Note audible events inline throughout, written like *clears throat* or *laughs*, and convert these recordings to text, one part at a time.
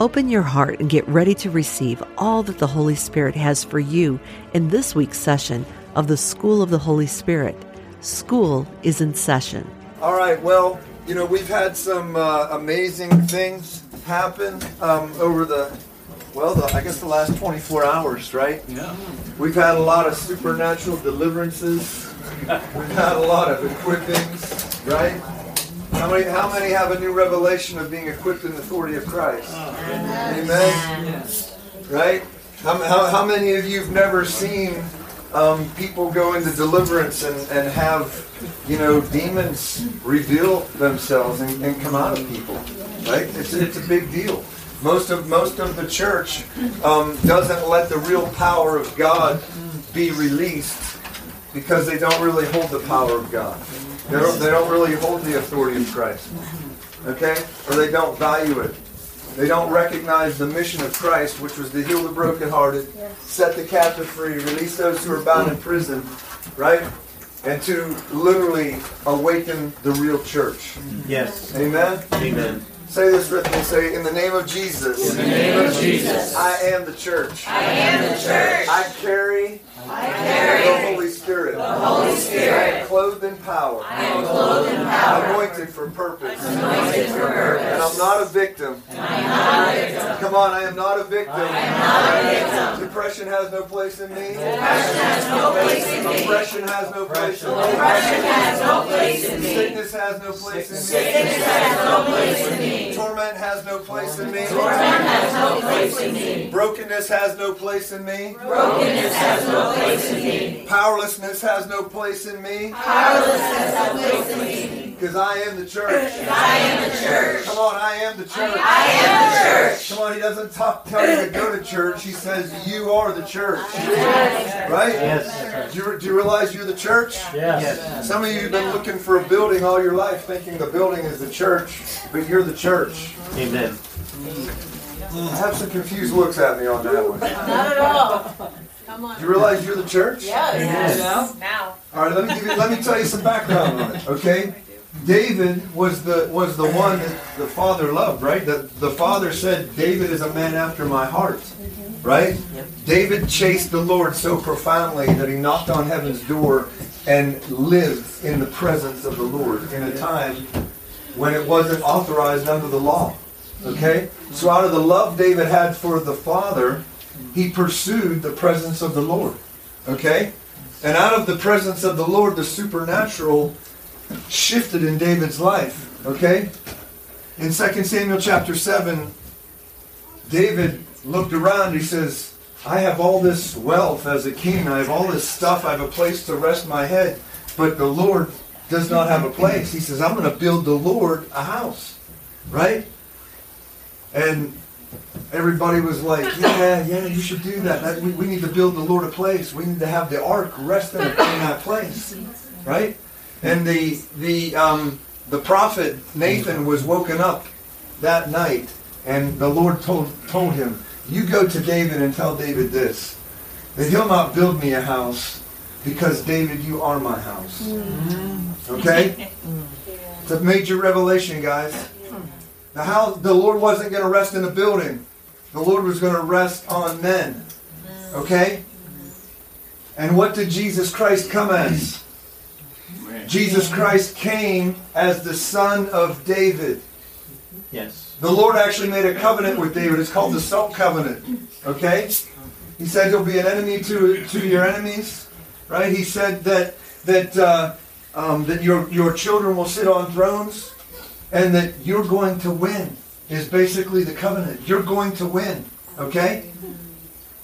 Open your heart and get ready to receive all that the Holy Spirit has for you in this week's session of the School of the Holy Spirit. School is in session. All right, well, you know, we've had some uh, amazing things happen um, over the, well, the, I guess the last 24 hours, right? Yeah. We've had a lot of supernatural deliverances. We've had a lot of equippings, right? How many, how many have a new revelation of being equipped in the authority of Christ? Amen. Right? How, how, how many of you have never seen um, people go into deliverance and, and have, you know, demons reveal themselves and, and come out of people? Right? It's, it's a big deal. Most of most of the church um, doesn't let the real power of God be released because they don't really hold the power of God. They don't, they don't really hold the authority of Christ. Okay? Or they don't value it. They don't recognize the mission of Christ, which was to heal the brokenhearted, set the captive free, release those who are bound in prison, right? And to literally awaken the real church. Yes. Amen? Amen. Say this with me. Say, in the name of Jesus. In the name of Jesus. I am the church. I am the church. I carry I carry the Holy Spirit. the Holy Spirit. Clothed in power. I am clothed in power. Anointed for purpose. Anointed for And purpose. I'm not a victim. I am not a victim. Come on, I am not a victim. I am not a victim. Depression has no place in me. Depression has no place in me. Oppression has no place in me. Depression has no place in me. Sickness has no place in me. Sickness has no place in me. Torment has no place in me. Torment has no place in me. Brokenness has no place in me. Brokenness has no place in me. Powerlessness has no place in me. Powerlessness has no place in me. Because I am the church. I am the church. Come on, I am the church. I am the church. Come on, he doesn't talk, tell you to go to church. He says you are the church. Right? Yes. Do you, do you realize you're the church? Yes. Some of you have been looking for a building all your life, thinking the building is the church, but you're the church. Amen. I have some confused looks at me on that one. Not at all. Come on. Do you realize you're the church? Yes. Yes. Now. All right, let me give you, let me tell you some background on it. Okay, *laughs* David was the was the one that the father loved, right? The the father said, "David is a man after my heart." Mm-hmm. Right? David chased the Lord so profoundly that he knocked on heaven's door and lived in the presence of the Lord in a time when it wasn't authorized under the law. Okay? So out of the love David had for the Father, he pursued the presence of the Lord. Okay? And out of the presence of the Lord, the supernatural shifted in David's life. Okay? In 2 Samuel chapter 7, David looked around. He says, I have all this wealth as a king. I have all this stuff. I have a place to rest my head. But the Lord does not have a place. He says, I'm going to build the Lord a house. Right? And everybody was like, yeah, yeah, you should do that. that we, we need to build the Lord a place. We need to have the ark resting in that place. Right? And the, the, um, the prophet Nathan was woken up that night, and the Lord told, told him, You go to David and tell David this, that he'll not build me a house, because David, you are my house. Okay? *laughs* It's a major revelation, guys. The house, the Lord wasn't going to rest in a building. The Lord was going to rest on men. Okay? And what did Jesus Christ come as? Jesus Christ came as the son of David. Yes. The Lord actually made a covenant with David. It's called the Salt Covenant. Okay? He said you'll be an enemy to, to your enemies. Right? He said that that uh, um, that your your children will sit on thrones, and that you're going to win. Is basically the covenant. You're going to win. Okay?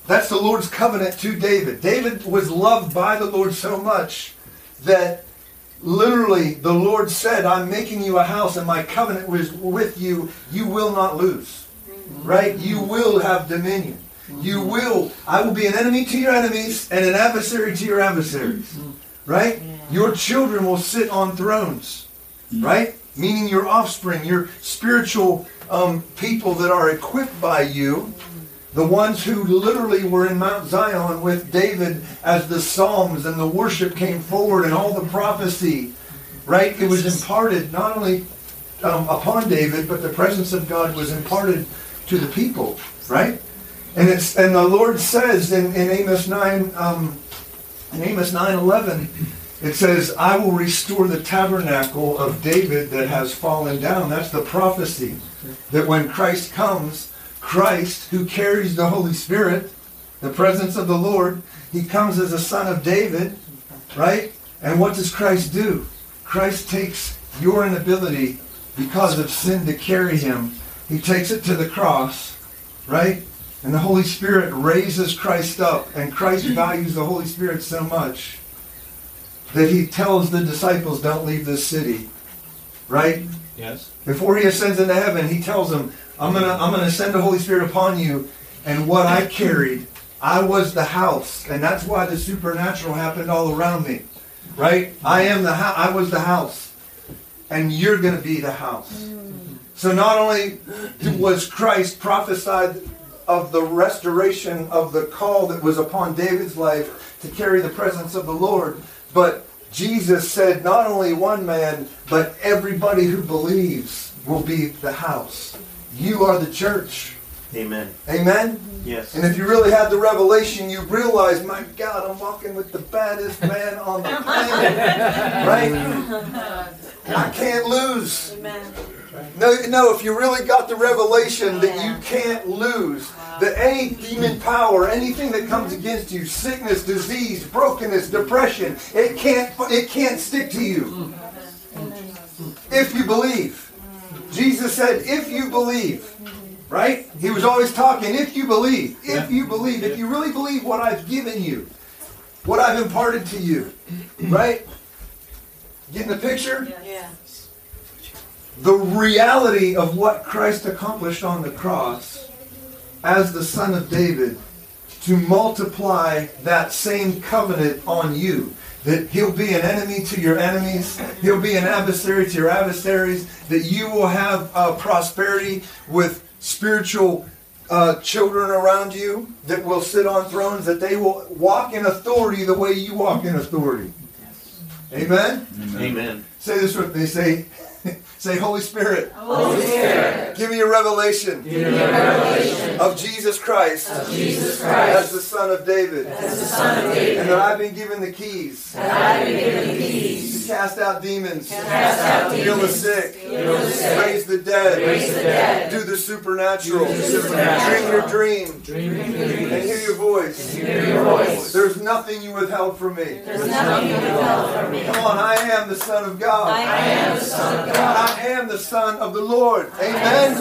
That's the Lord's covenant to David. David was loved by the Lord so much that literally the Lord said, I'm making you a house and my covenant was with you. You will not lose. right? You will have dominion. You will, I will be an enemy to your enemies and an adversary to your adversaries, right? Your children will sit on thrones, right? Meaning your offspring, your spiritual um, people that are equipped by you, the ones who literally were in Mount Zion with David as the Psalms and the worship came forward and all the prophecy, right? It was imparted not only um, upon David, but the presence of God was imparted to the people, right? And it's and the Lord says in, in Amos nine, um, in Amos nine eleven, it says, "I will restore the tabernacle of David that has fallen down." That's the prophecy that when Christ comes, Christ who carries the Holy Spirit, the presence of the Lord, he comes as a son of David, right? And what does Christ do? Christ takes your inability because of sin to carry him. He takes it to the cross, right? And the Holy Spirit raises Christ up, and Christ values the Holy Spirit so much that he tells the disciples, don't leave this city. Right? Yes. Before he ascends into heaven, he tells them, I'm gonna I'm gonna send the Holy Spirit upon you, and what I carried, I was the house. And that's why the supernatural happened all around me. Right? I am the house I was the house. And you're gonna be the house. So not only was Christ prophesied of the restoration of the call that was upon David's life to carry the presence of the Lord, but Jesus said not only one man, but everybody who believes will be the house. You are the church. Amen. Amen? Yes. And if you really had the revelation, you realize, my God, I'm walking with the baddest man on the planet. *laughs* Right? I can't lose. Amen. No, no, if you really got the revelation that you can't lose, that any demon power, anything that comes against you, sickness, disease, brokenness, depression, it can't it can't stick to you. If you believe. Jesus said, if you believe. Right? He was always talking, if you believe, if you believe, if you really believe what I've given you, what I've imparted to you. Right? Getting the picture? Yeah. the reality of what Christ accomplished on the cross as the Son of David to multiply that same covenant on you. That he'll be an enemy to your enemies, he'll be an adversary to your adversaries, that you will have uh, prosperity with spiritual uh, children around you that will sit on thrones, that they will walk in authority the way you walk in authority. Amen? Amen. Say this with me. Say, *laughs* say, Holy Spirit, Holy Spirit, give me a revelation. Give me a revelation. Of Jesus Christ. Of Jesus as the Son of David, Son of and that I've been given the keys. That I have been given the keys. To cast out demons, to cast out heal the sick, heal the sick, raise the dead, raise the dead, do the supernatural, Do the supernatural. dream your dream, and hear your voice. hear your voice. There's nothing you withheld from me. There's nothing you withheld from me. Come on, I am the Son of God. I am the Son of God. I am the Son of the Lord. Amen.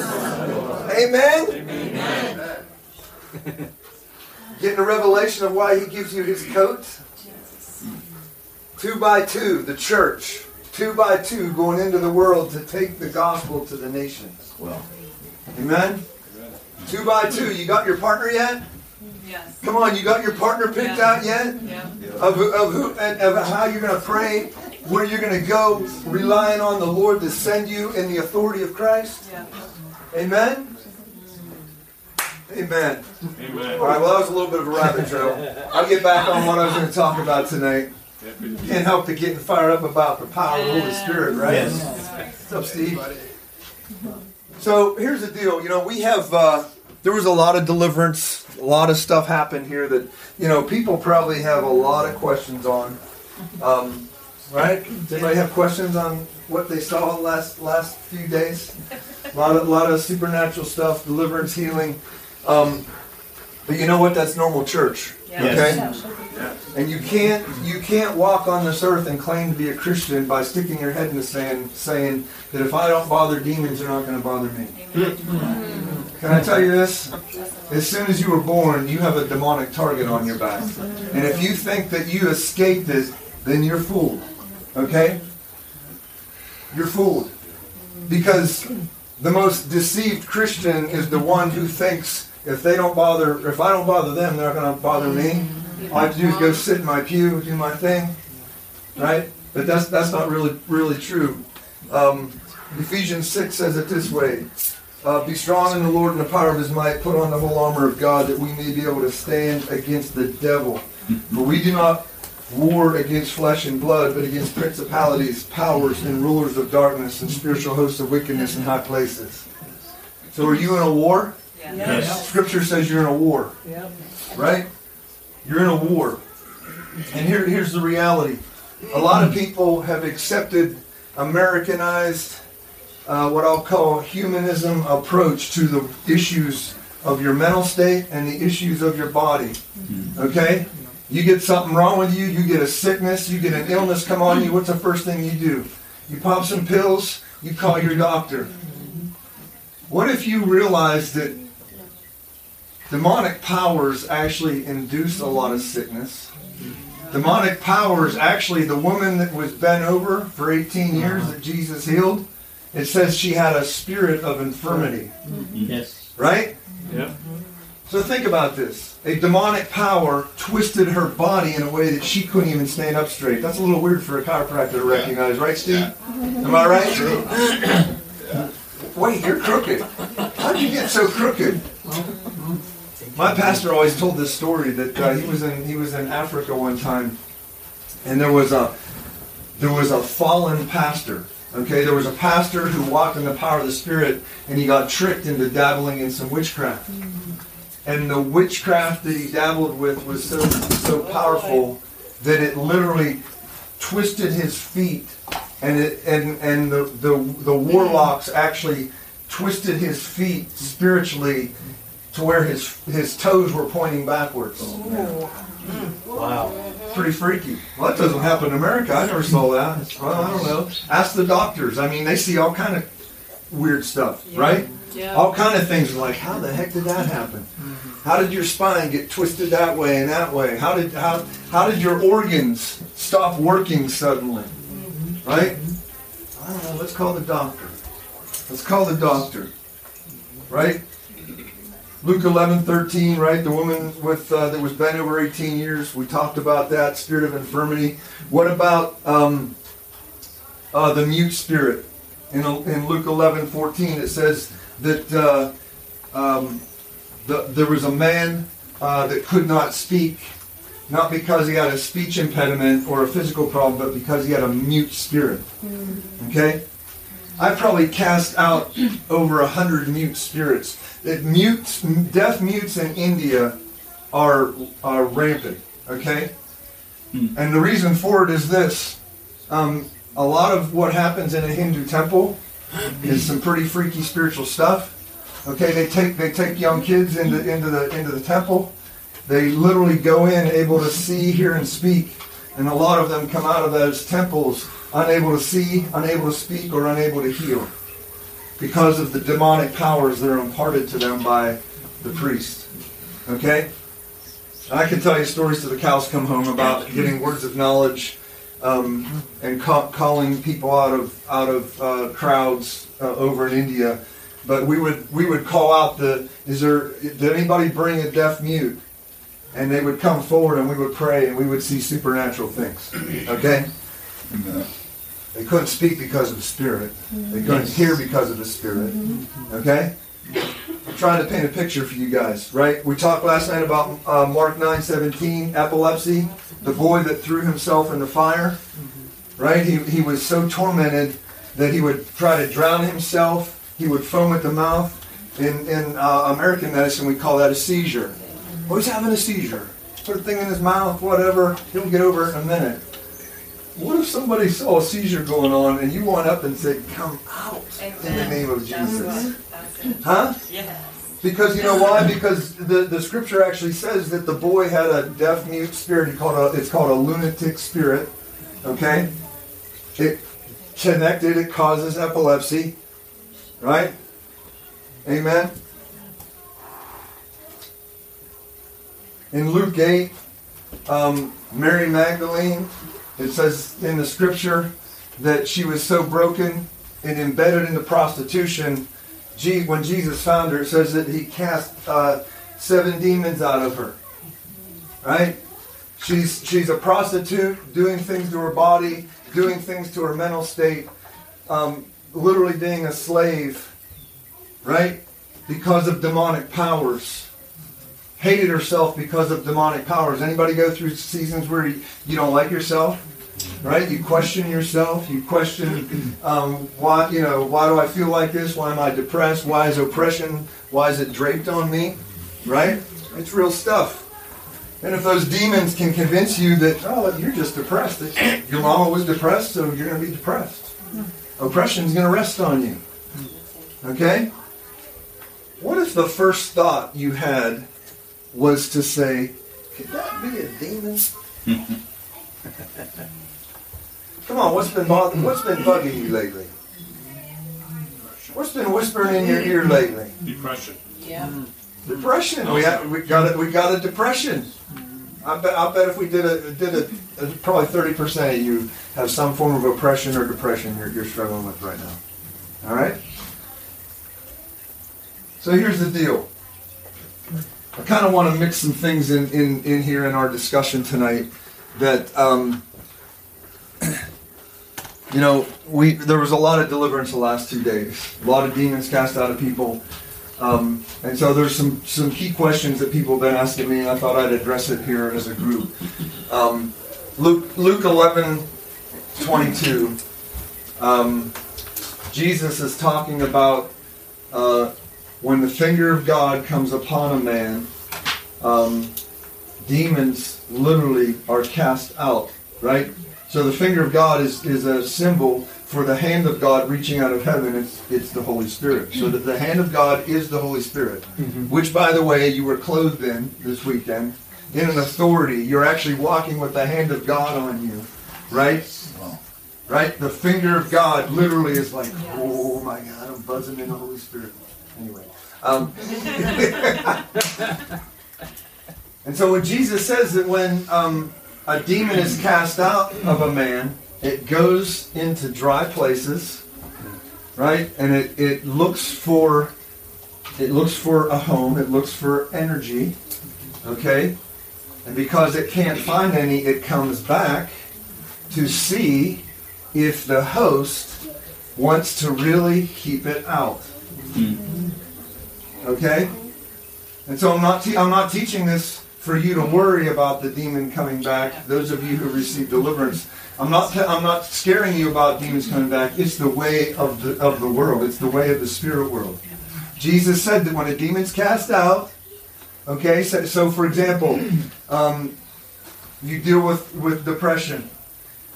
Amen. Getting a revelation of why he gives you his coat. Two by two, the church. Two by two going into the world to take the gospel to the nations. Well. Amen. Two by two. You got your partner yet? Yes. Come on, you got your partner picked out yet? Yeah. of, of, who, and of how you're going to pray, where you're going to go, relying on the Lord to send you in the authority of Christ. Yeah. Amen? Amen. Amen. All right, well, that was a little bit of a rabbit trail. I'll get back on what I was going to talk about tonight. Can't help but getting fired up about the power of the Holy Spirit, right? Yes. What's up, Steve? So here's the deal. You know, we have, uh, there was a lot of deliverance, a lot of stuff happened here that, you know, people probably have a lot of questions on. Um, right? Does anybody have questions on what they saw last last few days? A lot of, lot of supernatural stuff, deliverance, healing. Um, but you know what? That's normal church. Yes. Okay? And you can't you can't walk on this earth and claim to be a Christian by sticking your head in the sand saying that if I don't bother demons, they're not going to bother me. Can I tell you this? As soon as you were born, you have a demonic target on your back. And if you think that you escaped it, then you're fooled. Okay? You're fooled. Because the most deceived Christian is the one who thinks if they don't bother, if I don't bother them, they're not going to bother me. All I have to do is go sit in my pew, do my thing, right? But that's that's not really really true. Um, Ephesians six says it this way: uh, Be strong in the Lord and the power of His might. Put on the whole armor of God, that we may be able to stand against the devil. For we do not war against flesh and blood, but against principalities, powers, and rulers of darkness, and spiritual hosts of wickedness in high places. So, are you in a war? Yes. Scripture says you're in a war, Yep. right? You're in a war. And here, here's the reality a lot of people have accepted Americanized, uh, what I'll call humanism approach to the issues of your mental state and the issues of your body. Okay? You get something wrong with you, you get a sickness, you get an illness come on you, what's the first thing you do? You pop some pills, you call your doctor. What if you realize that demonic powers actually induce a lot of sickness? Demonic powers, actually, the woman that was bent over for 18 years that Jesus healed, it says she had a spirit of infirmity, Yes. right? Yep. So think about this. A demonic power twisted her body in a way that she couldn't even stand up straight. That's a little weird for a chiropractor to recognize, right, Steve? Am I right? Wait, you're crooked. How'd you get so crooked? My pastor always told this story that uh, he was in he was in Africa one time, and there was a there was a fallen pastor. Okay, there was a pastor who walked in the power of the Spirit, and he got tricked into dabbling in some witchcraft. And the witchcraft that he dabbled with was so so powerful that it literally twisted his feet, and it and and the the, the warlocks actually twisted his feet spiritually to where his his toes were pointing backwards. Oh, wow. Pretty freaky. Well, that doesn't happen in America. I never saw that. Well, I don't know. Ask the doctors. I mean, they see all kind of weird stuff, right? Yeah. All kind of things. Like, how the heck did that happen? How did your spine get twisted that way and that way? How did how how did your organs stop working suddenly? Right? I don't know. Let's call the doctor. Let's call the doctor. Right? Luke 11, 13, right? The woman with uh, that was bent over 18 years. We talked about that spirit of infirmity. What about um, uh, the mute spirit? In, in Luke 11, 14, it says that uh, um, the, there was a man uh, that could not speak, not because he had a speech impediment or a physical problem, but because he had a mute spirit. Okay? I probably cast out over a hundred mute spirits. That mutes, deaf mutes in India are, are rampant. Okay, and the reason for it is this: um, a lot of what happens in a Hindu temple is some pretty freaky spiritual stuff. Okay, they take they take young kids into into the into the temple. They literally go in able to see, hear, and speak, and a lot of them come out of those temples unable to see, unable to speak, or unable to heal because of the demonic powers that are imparted to them by the priest. Okay? I can tell you stories to the cows come home about getting words of knowledge um, and ca- calling people out of out of uh, crowds uh, over in India. But we would we would call out the is there did anybody bring a deaf mute? And they would come forward and we would pray and we would see supernatural things. Okay? They couldn't speak because of the Spirit. They couldn't hear because of the Spirit. Okay? I'm trying to paint a picture for you guys, right? We talked last night about uh, Mark 9:17, epilepsy, the boy that threw himself in the fire, right? He, he was so tormented that he would try to drown himself. He would foam at the mouth. In, in uh, American medicine, we call that a seizure. Oh, he's having a seizure. Put a thing in his mouth, whatever. He'll get over it in a minute. What if somebody saw a seizure going on and you went up and said, "Come out in the name of Jesus"? Huh? Because you know why? Because the, the scripture actually says that the boy had a deaf mute spirit. He called a, it's called a lunatic spirit. Okay? It connected, it causes epilepsy. Right? Amen. In Luke 8, um, Mary Magdalene, it says in the scripture that she was so broken and embedded into prostitution when Jesus found her, it says that he cast uh, seven demons out of her. Right? She's she's a prostitute, doing things to her body, doing things to her mental state, um, literally being a slave. Right? Because of demonic powers. Hated herself because of demonic powers. Anybody go through seasons where you don't like yourself? Right? You question yourself. You question um, why. You know, why do I feel like this? Why am I depressed? Why is oppression? Why is it draped on me? Right? It's real stuff. And if those demons can convince you that oh, you're just depressed, that your mama was depressed, so you're going to be depressed. Oppression's going to rest on you. Okay. What if the first thought you had was to say, "Could that be a demon?" *laughs* Come on, what's been bothering, what's been bugging you lately? What's been whispering in your ear lately? Depression. Yeah. Depression. We have, we got a, we got a depression. I bet I bet if we did a did a, probably thirty percent of you have some form of oppression or depression you're, you're struggling with right now. All right. So here's the deal. I kind of want to mix some things in, in, in here in our discussion tonight that um, *clears throat* you know, we there was a lot of deliverance the last two days. A lot of demons cast out of people. Um, and so there's some, some key questions that people have been asking me, and I thought I'd address it here as a group. Um, Luke, Luke 11, 22. Um, Jesus is talking about uh, when the finger of God comes upon a man, um, demons literally are cast out, right? So the finger of God is, is a symbol for the hand of God reaching out of heaven. It's, it's the Holy Spirit. So that the hand of God is the Holy Spirit, which, by the way, you were clothed in this weekend in an authority. You're actually walking with the hand of God on you, right? Right? The finger of God literally is like, oh my God, I'm buzzing in the Holy Spirit. Anyway. Um, *laughs* *laughs* and so when Jesus says that when um, a demon is cast out of a man, it goes into dry places, right? And it, it looks for it looks for a home, it looks for energy, okay? And because it can't find any, it comes back to see if the host wants to really keep it out. Hmm. Okay? And so I'm not te- I'm not teaching this for you to worry about the demon coming back. Those of you who receive deliverance, I'm not I'm not scaring you about demons coming back. It's the way of the of the world. It's the way of the spirit world. Jesus said that when a demon's cast out, okay. So, so for example, um, you deal with with depression.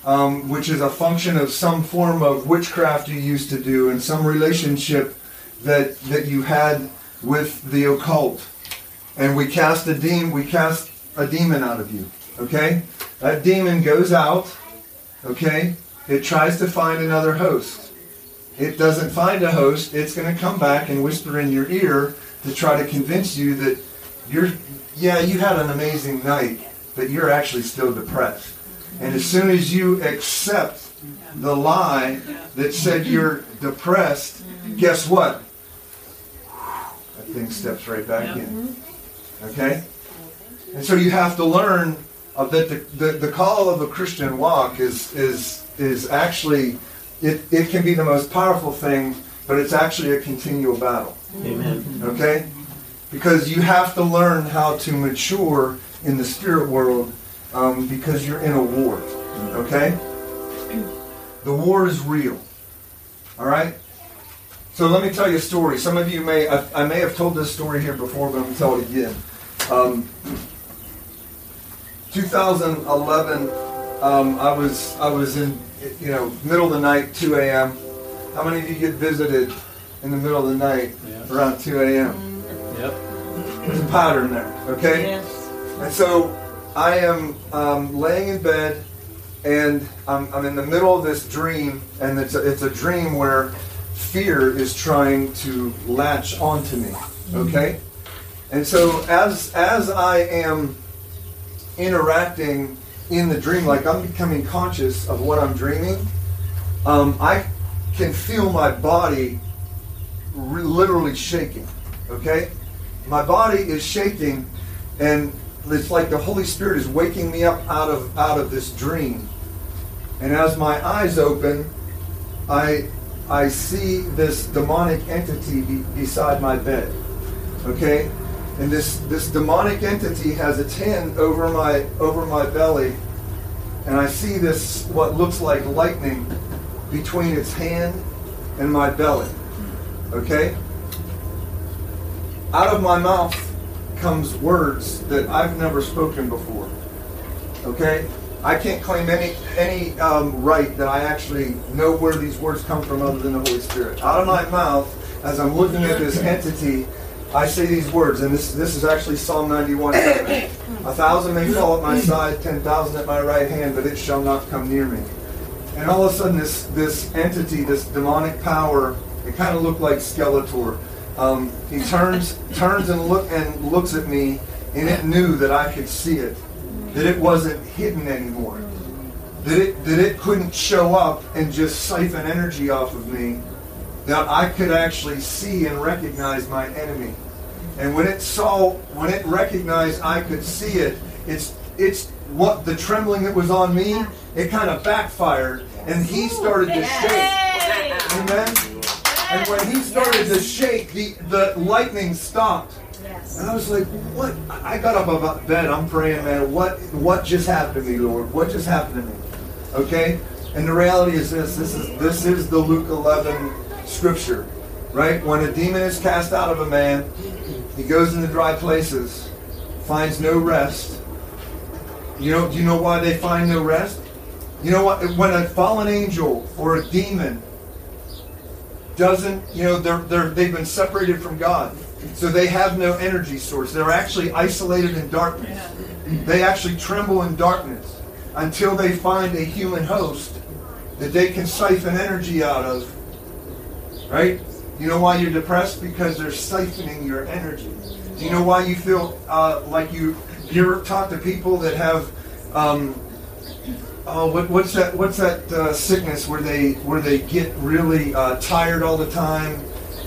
Um, which is a function of some form of witchcraft you used to do and some relationship that that you had with the occult and we cast a demon we cast a demon out of you okay? That demon goes out okay? It tries to find another host. It doesn't find a host it's going to come back and whisper in your ear to try to convince you that you're yeah you had an amazing night but you're actually still depressed. And as soon as you accept the lie that said you're depressed guess what? That thing steps right back in mm-hmm. Okay? And so you have to learn that the, the, the call of a Christian walk is is is actually it, it can be the most powerful thing, but it's actually a continual battle. Amen. Okay? Because you have to learn how to mature in the spirit world um, because you're in a war. Okay? The war is real. All right? So let me tell you a story. Some of you may, I, I may have told this story here before, but I'm going to tell it again. Um, 2011, um, I was I was in you know middle of the night, 2 a.m. How many of you get visited in the middle of the night Yeah. around 2 a.m.? Yep. There's a pattern there, okay? Yes. And so I am um, laying in bed, and I'm, I'm in the middle of this dream, and it's a, it's a dream where fear is trying to latch onto me, okay? And so as as I am interacting in the dream, like I'm becoming conscious of what I'm dreaming, um, I can feel my body re- literally shaking. Okay? My body is shaking, and it's like the Holy Spirit is waking me up out of out of this dream. And as my eyes open, I I see this demonic entity be, beside my bed. Okay? And this this demonic entity has its hand over my over my belly, and I see this what looks like lightning between its hand and my belly. Okay? Out of my mouth comes words that I've never spoken before. Okay? I can't claim any any um, right that I actually know where these words come from other than the Holy Spirit. Out of my mouth, as I'm looking at this entity, I say these words, and this this is actually Psalm 91. A thousand may fall at my side, ten thousand at my right hand, but it shall not come near me. And all of a sudden, this this entity, this demonic power, it kind of looked like Skeletor. Um, he turns turns and look and looks at me, and it knew that I could see it, that it wasn't hidden anymore, that it that it couldn't show up and just siphon energy off of me, that I could actually see and recognize my enemy. And when it saw, when it recognized I could see it, it's it's what the trembling that was on me, it kind of backfired, and he started to shake. Amen. And when he started to shake, the, the lightning stopped. And I was like, what? I got up about bed. I'm praying, man. What what just happened to me, Lord? What just happened to me? Okay? And the reality is this. This is this is the Luke 11 scripture, right? When a demon is cast out of a man, he goes into dry places, finds no rest. You know, do you know why they find no rest? You know what? When a fallen angel or a demon doesn't, you know, they're, they're, they've been separated from God. So they have no energy source. They're actually isolated in darkness. They actually tremble in darkness until they find a human host that they can siphon energy out of. Right? You know why you're depressed? Because they're siphoning your energy. Do you know why you feel uh, like you you ever talk to people that have um, oh, what, what's that? What's that uh, sickness where they where they get really uh, tired all the time?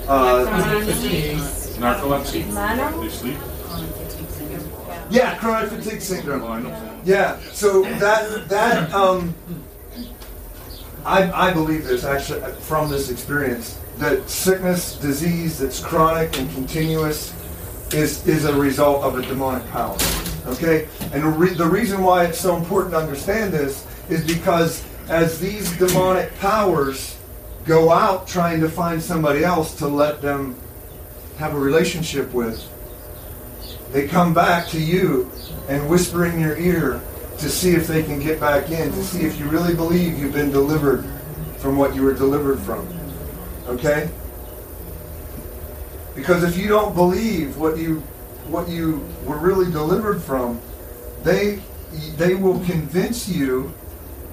Uh, Narcolepsy. They sleep. yeah, chronic fatigue syndrome. Oh. Yeah. So that that um, I I believe this actually from this experience that sickness, disease that's chronic and continuous is is a result of a demonic power. Okay, and re- the reason why it's so important to understand this is because as these demonic powers go out trying to find somebody else to let them have a relationship with, they come back to you and whisper in your ear to see if they can get back in, to see if you really believe you've been delivered from what you were delivered from. Okay? Because if you don't believe what you what you were really delivered from, they they will convince you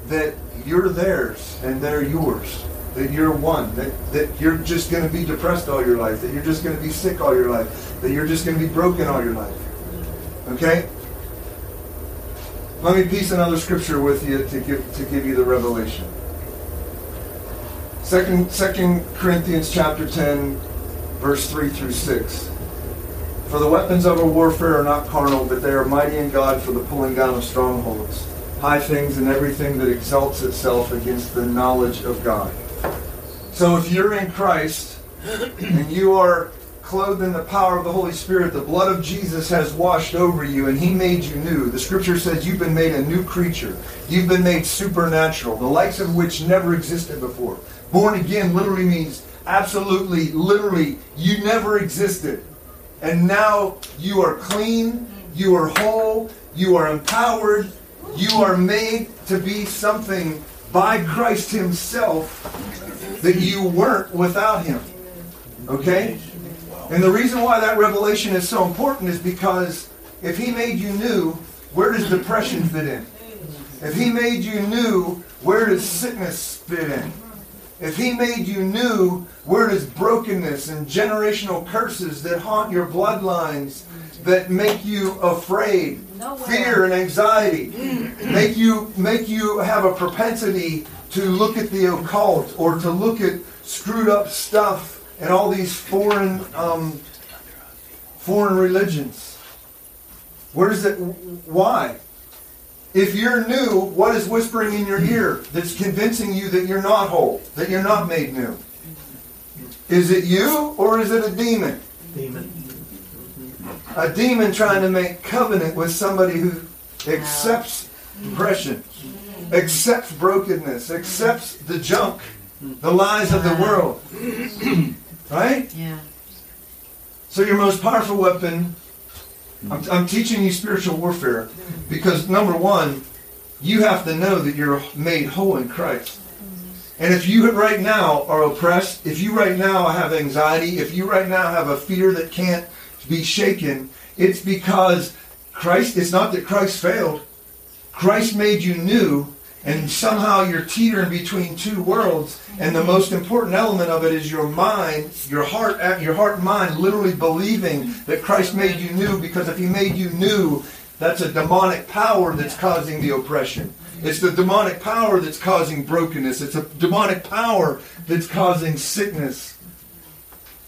that you're theirs and they're yours. That you're one. That, that you're just going to be depressed all your life. That you're just going to be sick all your life. That you're just going to be broken all your life. Okay? Let me piece another scripture with you to give to give you the revelation. Second, Second Corinthians chapter 10, verse 3 through 6. For the weapons of our warfare are not carnal, but they are mighty in God for the pulling down of strongholds, high things and everything that exalts itself against the knowledge of God. So if you're in Christ and you are clothed in the power of the Holy Spirit, the blood of Jesus has washed over you and he made you new. The scripture says you've been made a new creature. You've been made supernatural, the likes of which never existed before. Born again literally means absolutely, literally, you never existed. And now you are clean, you are whole, you are empowered, you are made to be something by Christ Himself that you weren't without Him. Okay? And the reason why that revelation is so important is because if He made you new, where does depression fit in? If He made you new, where does sickness fit in? If he made you new, where does brokenness and generational curses that haunt your bloodlines, that make you afraid, fear and anxiety, make you make you have a propensity to look at the occult or to look at screwed up stuff and all these foreign um, foreign religions. Where does it? Why? If you're new, what is whispering in your ear that's convincing you that you're not whole, that you're not made new? Is it you or is it a demon? Demon. A demon trying to make covenant with somebody who accepts depression, accepts brokenness, accepts the junk, the lies of the world. *clears throat* right? Yeah. So your most powerful weapon, I'm, I'm teaching you spiritual warfare because number one, you have to know that you're made whole in Christ. And if you right now are oppressed, if you right now have anxiety, if you right now have a fear that can't be shaken, it's because Christ, it's not that Christ failed. Christ made you new, and somehow you're teetering between two worlds. And the most important element of it is your mind, your heart, your heart and mind literally believing that Christ made you new, because if he made you new, that's a demonic power that's causing the oppression. It's the demonic power that's causing brokenness. It's a demonic power that's causing sickness,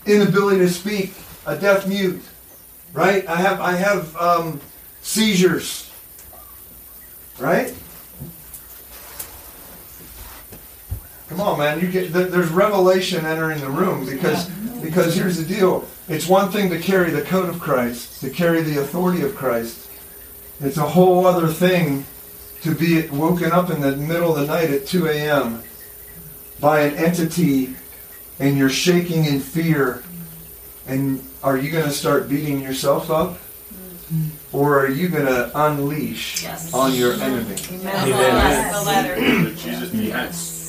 inability to speak, a deaf mute. Right? I have I have um, seizures. Right? Come on, man! You get there's revelation entering the room because because here's the deal. It's one thing to carry the coat of Christ, to carry the authority of Christ. It's a whole other thing to be woken up in the middle of the night at 2 a.m. by an entity and you're shaking in fear. And are you going to start beating yourself up? Or are you going to unleash Yes. on your enemy? Amen. The letter. Jesus yes.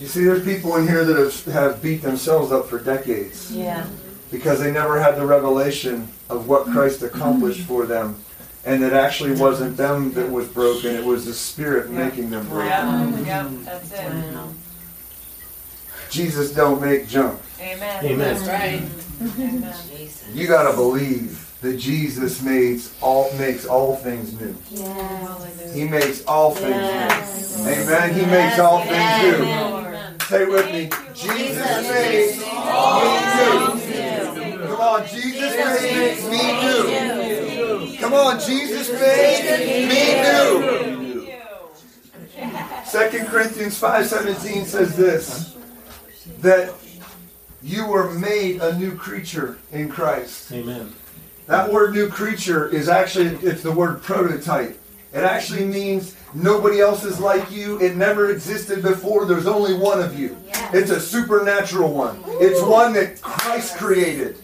You see, there's people in here that have, have beat themselves up for decades Yeah. because they never had the revelation of what Christ accomplished for them. And it actually wasn't them that was broken, it was the Spirit making them broken. Yeah. Yep. That's it. Jesus don't make junk. Amen. Amen. That's right. Amen. You gotta believe that Jesus makes all makes all things new. Hallelujah. He makes all things Yes. new. Amen. He makes all things new. Lord. Say with me. Jesus makes me new. Come on, Jesus makes me new. Come on, Jesus made me new. Second Corinthians 5:17 says this that you were made a new creature in Christ. Amen. That word new creature is actually it's the word prototype. It actually means nobody else is like you. It never existed before. There's only one of you. It's a supernatural one. It's one that Christ created.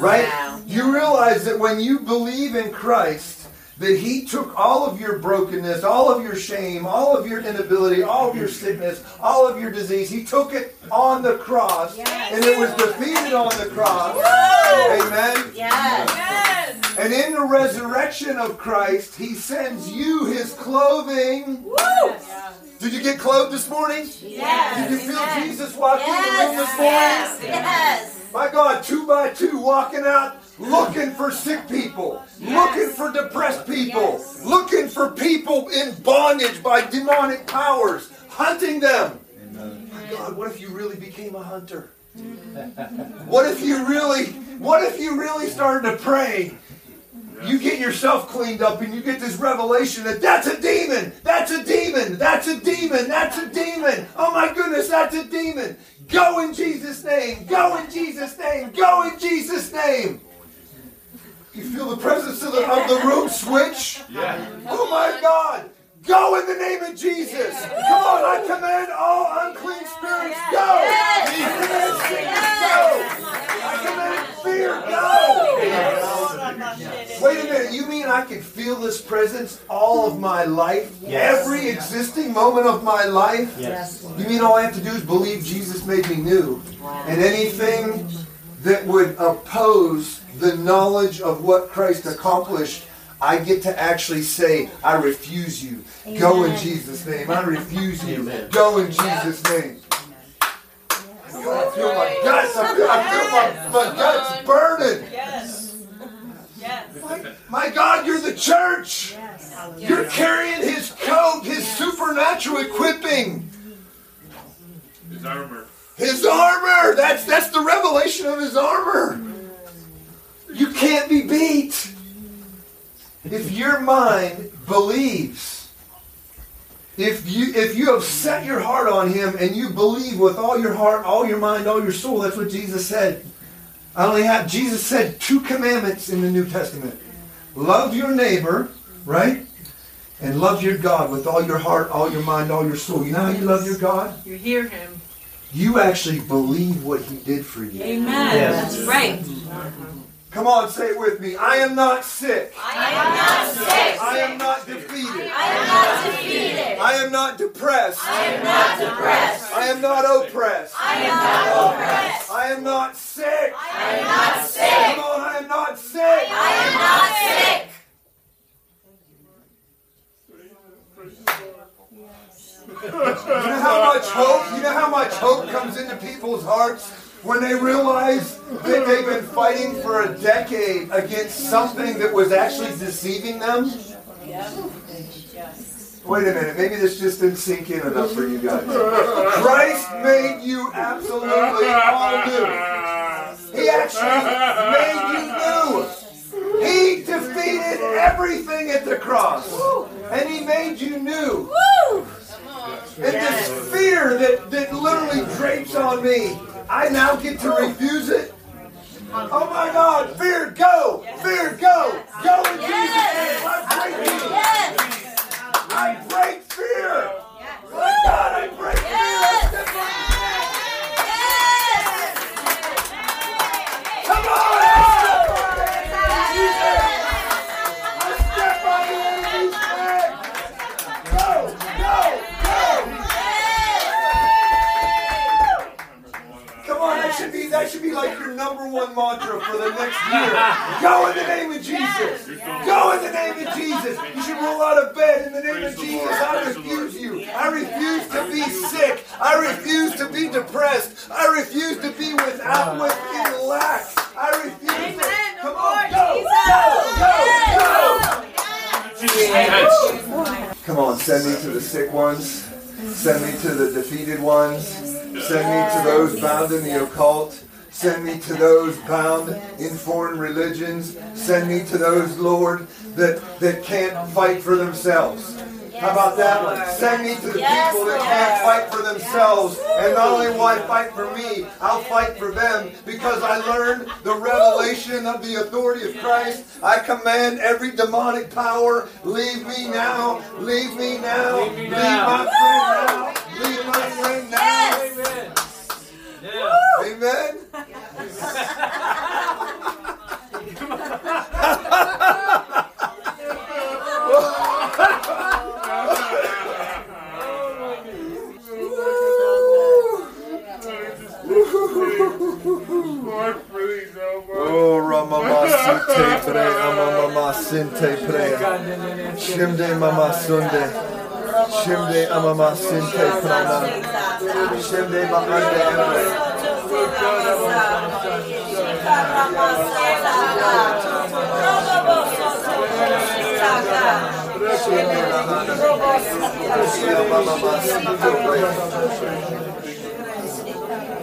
Right? You realize that when you believe in Christ, that he took all of your brokenness, all of your shame, all of your inability, all of your sickness, all of your disease. He took it on the cross, and it was defeated on the cross. Amen. Yes. And in the resurrection of Christ, he sends you his clothing. Did you get clothed this morning? Yes. Did you feel Jesus walking in the room this morning? Yes. Yes. My God, two by two, walking out, looking for sick people, looking for depressed people, looking for people in bondage by demonic powers, hunting them. My God, what if you really became a hunter? *laughs* What if you really, what if you really started to pray? You get yourself cleaned up and you get this revelation that that's a demon, that's a demon, that's a demon, that's a demon. Oh my goodness, that's a demon. Go in Jesus' name, go in Jesus' name, go in Jesus' name. You feel the presence of the, of the room switch? Yeah. Oh my God! Go in the name of Jesus! Come on, I command all unclean spirits, go! I command sickness, go! I command fear, go! Wait a minute, you mean I can feel this presence all of my life? Yes. Every existing moment of my life? Yes. You mean all I have to do is believe Jesus made me new? And anything that would oppose the knowledge of what Christ accomplished, I get to actually say, I refuse you. Go in Jesus' name. I refuse you. Amen. Go in Jesus' name. I feel my guts. I feel, I feel my, my guts burning. Yes. Yes. My, my God, you're the church. Yes. You're carrying his coat, his supernatural equipping. His armor. His armor. That's that's the revelation of his armor. You can't be beat. If your mind believes, if you if you have set your heart on him and you believe with all your heart, all your mind, all your soul, that's what Jesus said. I only have Jesus said two commandments in the New Testament. Love your neighbor, right? And love your God with all your heart, all your mind, all your soul. You know how you love your God? You hear him. You actually believe what he did for you. Amen. Yes. That's right. Come on, say it with me. I am not sick. I am not sick. I am not defeated. I am not defeated. I am not depressed. I am not depressed. I am not oppressed. I am not oppressed. I am not sick. I am not sick. Come on, I am not sick. I am not sick. You know how much hope, you know how much hope comes into people's hearts when they realize that they've been fighting for a decade against something that was actually deceiving them? Wait a minute, maybe this just didn't sink in enough for you guys. Christ made you absolutely all new. He actually made you new. He defeated everything at the cross. And he made you new. And this fear that, that literally drapes on me, I now get to refuse it. Oh my God, fear, go! Fear, go! Go in Jesus' name! I break! I break fear! My oh God, I break fear! Number one mantra for the next *laughs* year. Go in the name of Jesus. Go in the name of Jesus. You should roll out of bed in the name of Jesus. I refuse you. I refuse to be sick. I refuse to be depressed. I refuse to be without within lack. I refuse to. Come on, go, go, go. Yes. Come on, send me to the sick ones. Send me to the defeated ones. Send me to those bound in the occult. Send me to those bound in foreign religions. Send me to those, Lord, that, that can't fight for themselves. How about that one? Send me to the people that can't fight for themselves. And not only will I fight for me, I'll fight for them because I learned the revelation of the authority of Christ. I command every demonic power, leave me now, leave me now, leave me my now. friend now, leave my friend now. Amen. Yeah. Amen. Lord, please, oh Lord. Oh, Ramamasinte pre, Amamamasinte pre. Shimde Mamasunde. Shimde Amamasinte prana. Shimde Maande Emre.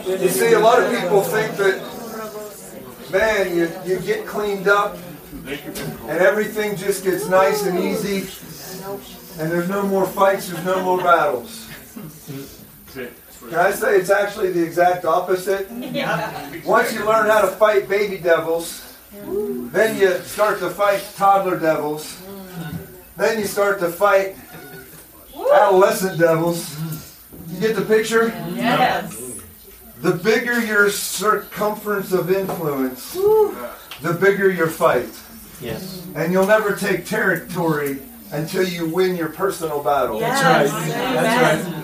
You see, a lot of people think that, man, you, you get cleaned up and everything just gets nice and easy and there's no more fights, there's no more battles. Can I say it's actually the exact opposite? *laughs* Once you learn how to fight baby devils, then you start to fight toddler devils, then you start to fight adolescent devils. You get the picture? Yes. The bigger your circumference of influence, the bigger your fight. Yes. And you'll never take territory until you win your personal battle. Yes. That's right. That's right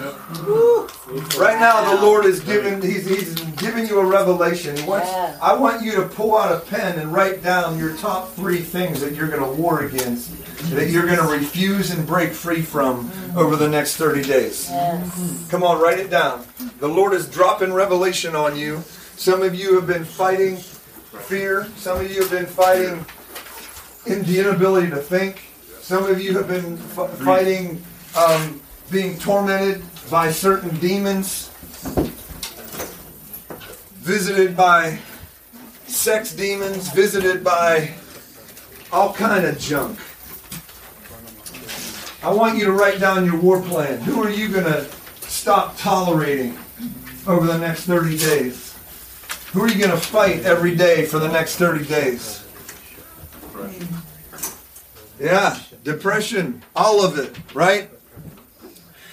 now, the Lord is giving he's, he's giving you a revelation. He wants, I want you to pull out a pen and write down your top three things that you're going to war against, that you're going to refuse and break free from over the next 30 days. Come on, write it down. The Lord is dropping revelation on you. Some of you have been fighting fear. Some of you have been fighting in the inability to think. Some of you have been f- fighting um, being tormented by certain demons. visited by sex demons, visited by all kind of junk. I want you to write down your war plan. Who are you going to stop tolerating over the next 30 days? Who are you going to fight every day for the next 30 days? Yeah, depression, all of it, right?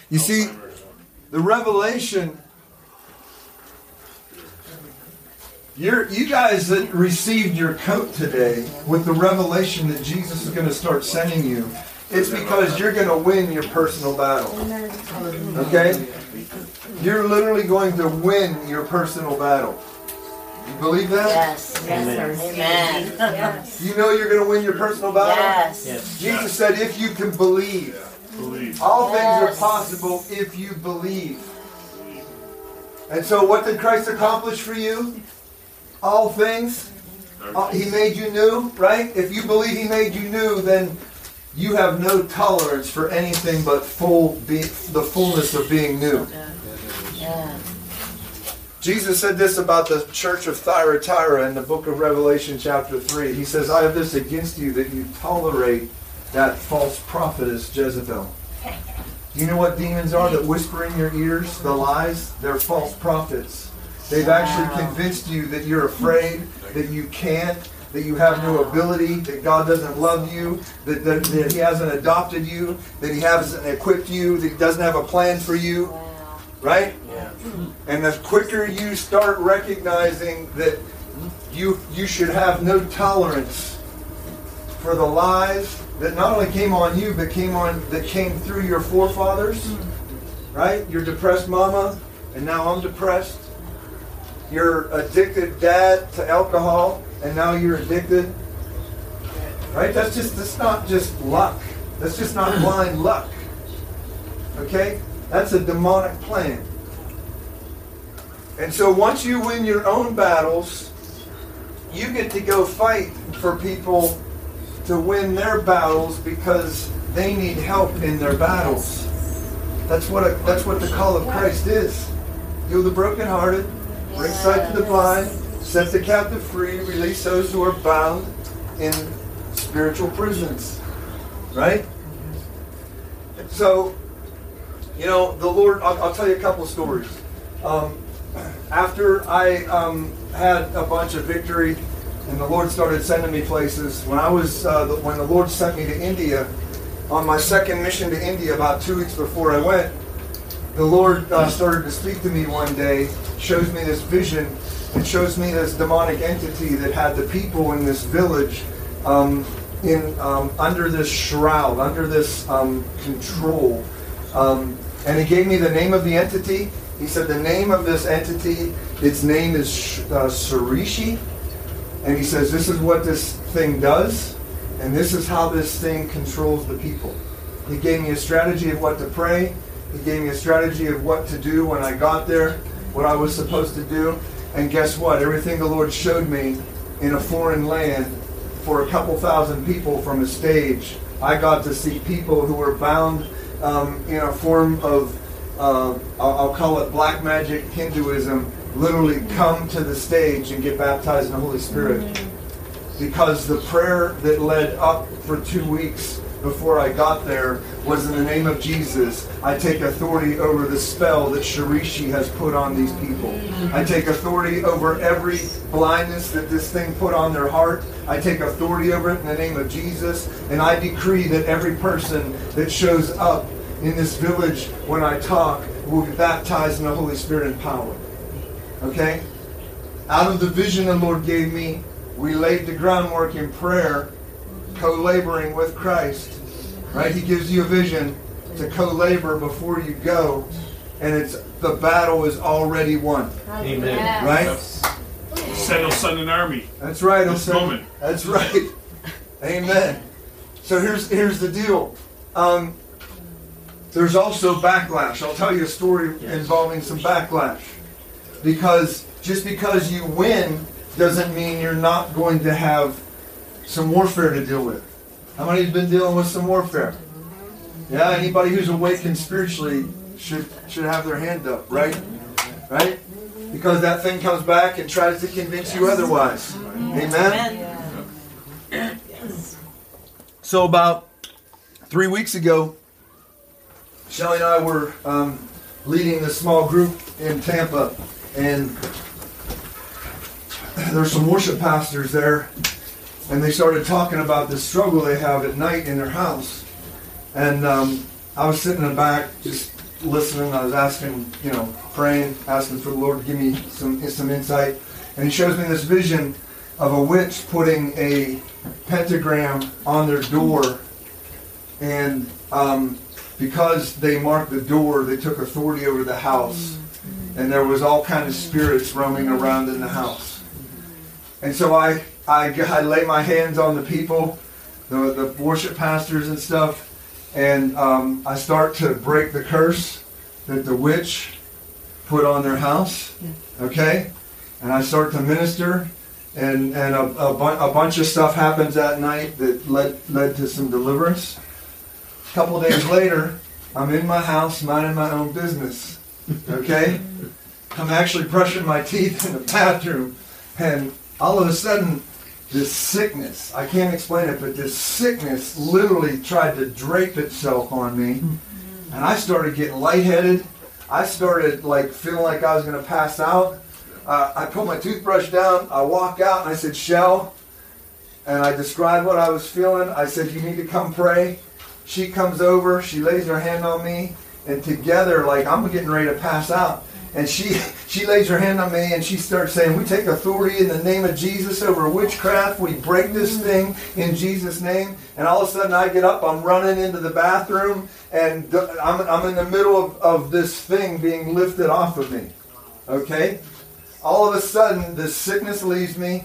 You see, the revelation you're, you guys that received your coat today with the revelation that Jesus is going to start sending you, it's because you're going to win your personal battle. Okay? You're literally going to win your personal battle. You believe that? Yes. Yes. Amen. You know you're going to win your personal battle? Yes. Yes. Jesus said, if you can believe, Believe. all things are possible if you believe. And so, what did Christ accomplish for you? All things. Uh, he made you new, right? If you believe He made you new, then you have no tolerance for anything but full be, the fullness of being new. Yeah. Jesus said this about the church of Thyatira in the book of Revelation, chapter 3. He says, I have this against you that you tolerate that false prophetess Jezebel. Do you know what demons are that whisper in your ears? The lies? They're false prophets. They've actually convinced you that you're afraid, that you can't, that you have no ability, that God doesn't love you, that, that, that He hasn't adopted you, that He hasn't equipped you, that He doesn't have a plan for you. Right? Yeah. And the quicker you start recognizing that you you should have no tolerance for the lies that not only came on you but came on that came through your forefathers, mm-hmm. right? Your depressed mama, and now I'm depressed. Your addicted dad to alcohol, and now you're addicted. Right? That's just that's not just luck. That's just not *coughs* blind luck. Okay? That's a demonic plan. And so once you win your own battles, you get to go fight for people to win their battles because they need help in their battles. That's what a, that's what the call of Christ is. Heal the brokenhearted, bring sight to the blind, set the captive free, release those who are bound in spiritual prisons. Right? So, you know, the Lord, I'll, I'll tell you a couple stories. Um, after I um, had a bunch of victory and the Lord started sending me places, when I was, uh, the, when the Lord sent me to India, on my second mission to India, about two weeks before I went, the Lord uh, started to speak to me one day, shows me this vision, and shows me this demonic entity that had the people in this village um, in um, under this shroud, under this um, control. Um, and he gave me the name of the entity. He said the name of this entity, its name is uh, Surishi. And he says this is what this thing does, and this is how this thing controls the people. He gave me a strategy of what to pray. He gave me a strategy of what to do when I got there, what I was supposed to do. And guess what? Everything the Lord showed me in a foreign land for a couple thousand people from a stage, I got to see people who were bound um, in a form of, uh, I'll, call it black magic Hinduism, literally come to the stage and get baptized in the Holy Spirit. Because the prayer that led up for two weeks before I got there was in the name of Jesus. I take authority over the spell that Shirishi has put on these people. I take authority over every blindness that this thing put on their heart. I take authority over it in the name of Jesus. And I decree that every person that shows up in this village when I talk will be baptized in the Holy Spirit and power. Okay? Out of the vision the Lord gave me, we laid the groundwork in prayer, co-laboring with Christ. Right? He gives you a vision to co-labor before you go, and it's the battle is already won. Amen. Right? Said he'll send an army. That's right. This Osama. moment. That's right. Amen. So here's here's the deal. Um, there's also backlash. I'll tell you a story involving some backlash. Because just because you win doesn't mean you're not going to have some warfare to deal with. How many have been dealing with some warfare? Yeah, anybody who's awakened spiritually should should have their hand up, right? Right? because that thing comes back and tries to convince you otherwise. Amen. So about three weeks ago, Shelly and I were um, leading this small group in Tampa, and there's some worship pastors there, and they started talking about the struggle they have at night in their house. And um, I was sitting in the back just listening. I was asking, you know, praying, asking for the Lord to give me some some insight. And He shows me this vision of a witch putting a pentagram on their door, and um, because they marked the door, they took authority over the house, and there was all kind of spirits roaming around in the house. And so I I, I lay my hands on the people, the, the worship pastors and stuff, and um, I start to break the curse that the witch put on their house. Okay? And I start to minister, and, and a, a, bu- a bunch of stuff happens that night that led, led to some deliverance. A couple days later, I'm in my house minding my own business. Okay? I'm actually brushing my teeth in the bathroom, and all of a sudden, this sickness, I can't explain it, but this sickness literally tried to drape itself on me. And I started getting lightheaded. I started like feeling like I was going to pass out. Uh, I put my toothbrush down. I walk out and I said, Shell. And I described what I was feeling. I said, You need to come pray. She comes over. She lays her hand on me. And together, like I'm getting ready to pass out. And she *laughs* she lays her hand on me and she starts saying, We take authority in the name of Jesus over witchcraft. We break this mm. thing in Jesus' name. And all of a sudden I get up, I'm running into the bathroom, and I'm, I'm in the middle of, of this thing being lifted off of me. Okay? All of a sudden, this sickness leaves me.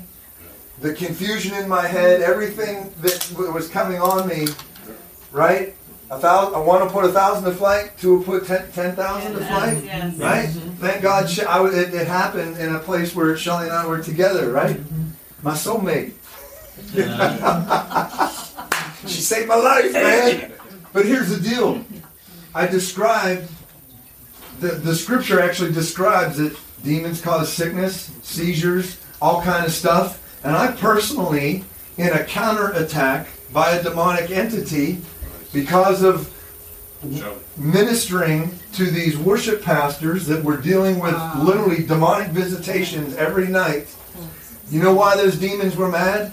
The confusion in my head, everything that was coming on me, right? A thousand, I want to put a thousand to flight, two will put ten ten thousand to flight, right? Mm-hmm. Thank God She- I it, it happened in a place where Shelly and I were together, right? Mm-hmm. My soulmate. *laughs* she saved my life, man. *laughs* But here's the deal. I described, the, the scripture actually describes that demons cause sickness, seizures, all kind of stuff. And I personally, in a counterattack by a demonic entity, because of ministering to these worship pastors that were dealing with ah. literally demonic visitations every night. You know why those demons were mad?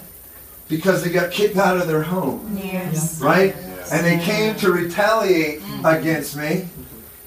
Because they got kicked out of their home. Yes. Right? And they came to retaliate mm. against me.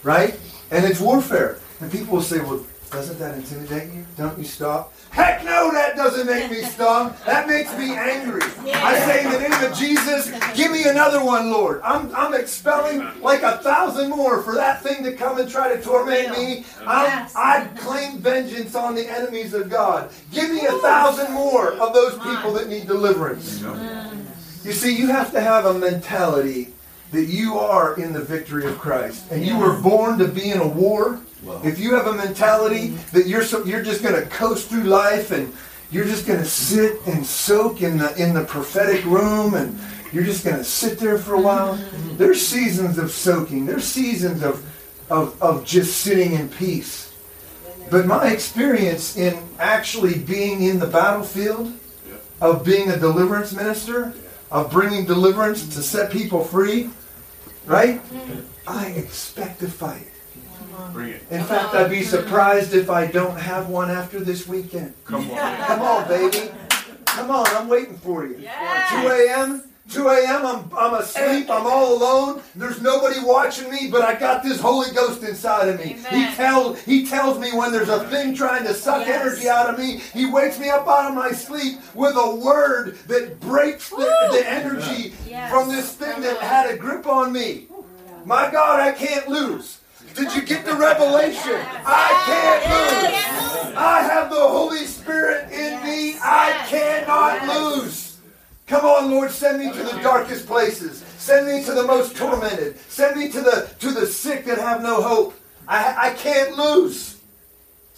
Right? And it's warfare. And people will say, well, doesn't that intimidate you? Don't you stop? Heck no, that doesn't make me stop. That makes me angry. I say in the name of Jesus, give me another one, Lord. I'm, I'm expelling like a thousand more for that thing to come and try to torment me. I'm, I claim vengeance on the enemies of God. Give me a thousand more of those people that need deliverance. Mm. You see, you have to have a mentality that you are in the victory of Christ. And you were born to be in a war. If you have a mentality that you're so, you're just going to coast through life and you're just going to sit and soak in the in the prophetic room and you're just going to sit there for a while. Mm-hmm. There's seasons of soaking. There's seasons of of, of just sitting in peace. But my experience in actually being in the battlefield, of being a deliverance minister, of bringing deliverance to set people free, right? Mm-hmm. I expect to fight. Bring it. In fact, I'd be surprised if I don't have one after this weekend. Come on. Come on, baby. Come on, I'm waiting for you. 2 a.m. 2 a.m. I'm, I'm asleep. I'm all alone. There's nobody watching me, but I got this Holy Ghost inside of me. He Amen. tells he tells me when there's a thing trying to suck Yes. energy out of me. He wakes me up out of my sleep with a word that breaks the, the energy Yes. from this thing that had a grip on me. My God, I can't lose. Did you get the revelation? I can't lose. I have the Holy Spirit in me. I cannot lose. Come on, Lord, send me to the darkest places. Send me to the most tormented. Send me to the to the sick that have no hope. I, I can't lose.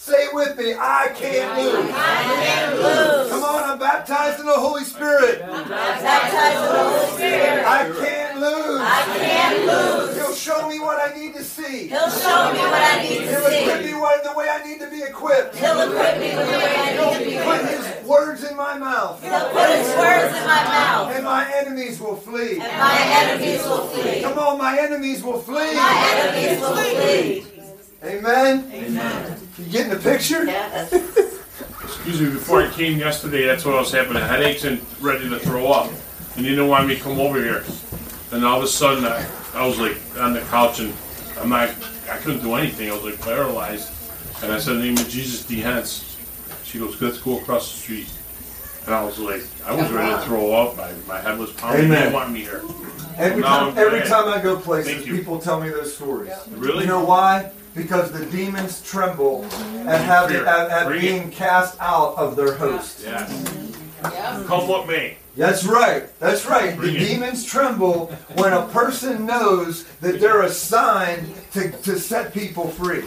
Say it with me. I can't lose. I can't lose. Come on, I'm baptized in the Holy Spirit. I'm baptized in the Holy Spirit. I can't lose. I can't lose. He'll show me what I need to see. He'll show me what I need to He'll to equip me what, the way I need to be equipped. He'll equip me the way I need to be He'll put equipped. his words in my mouth. He'll put his words in my mouth. And my enemies will flee. And my enemies will flee. Come on, my enemies will flee. My enemies will flee. Amen. Amen. You getting the picture? Yes. Excuse me, before I came yesterday, that's what I was happening. Headaches and ready to throw up. And you didn't want me to come over here. And all of a sudden, I, I was like on the couch and I'm not, I couldn't do anything. I was like paralyzed. And I said, in the name of Jesus, D. Hens. She goes, let's go across the street. And I was like, I was ready to throw up. My, my head was pounding. They Amen. didn't want me here. Every No, time, I'm every glad. time I go places, Thank you. people tell me those stories. Really? You know why? Because the demons tremble at, having, Fear. at, at Bring being cast out of their host. Yeah. Come what may. That's right. That's right. Bring the it. demons tremble when a person knows that they're assigned to, to set people free.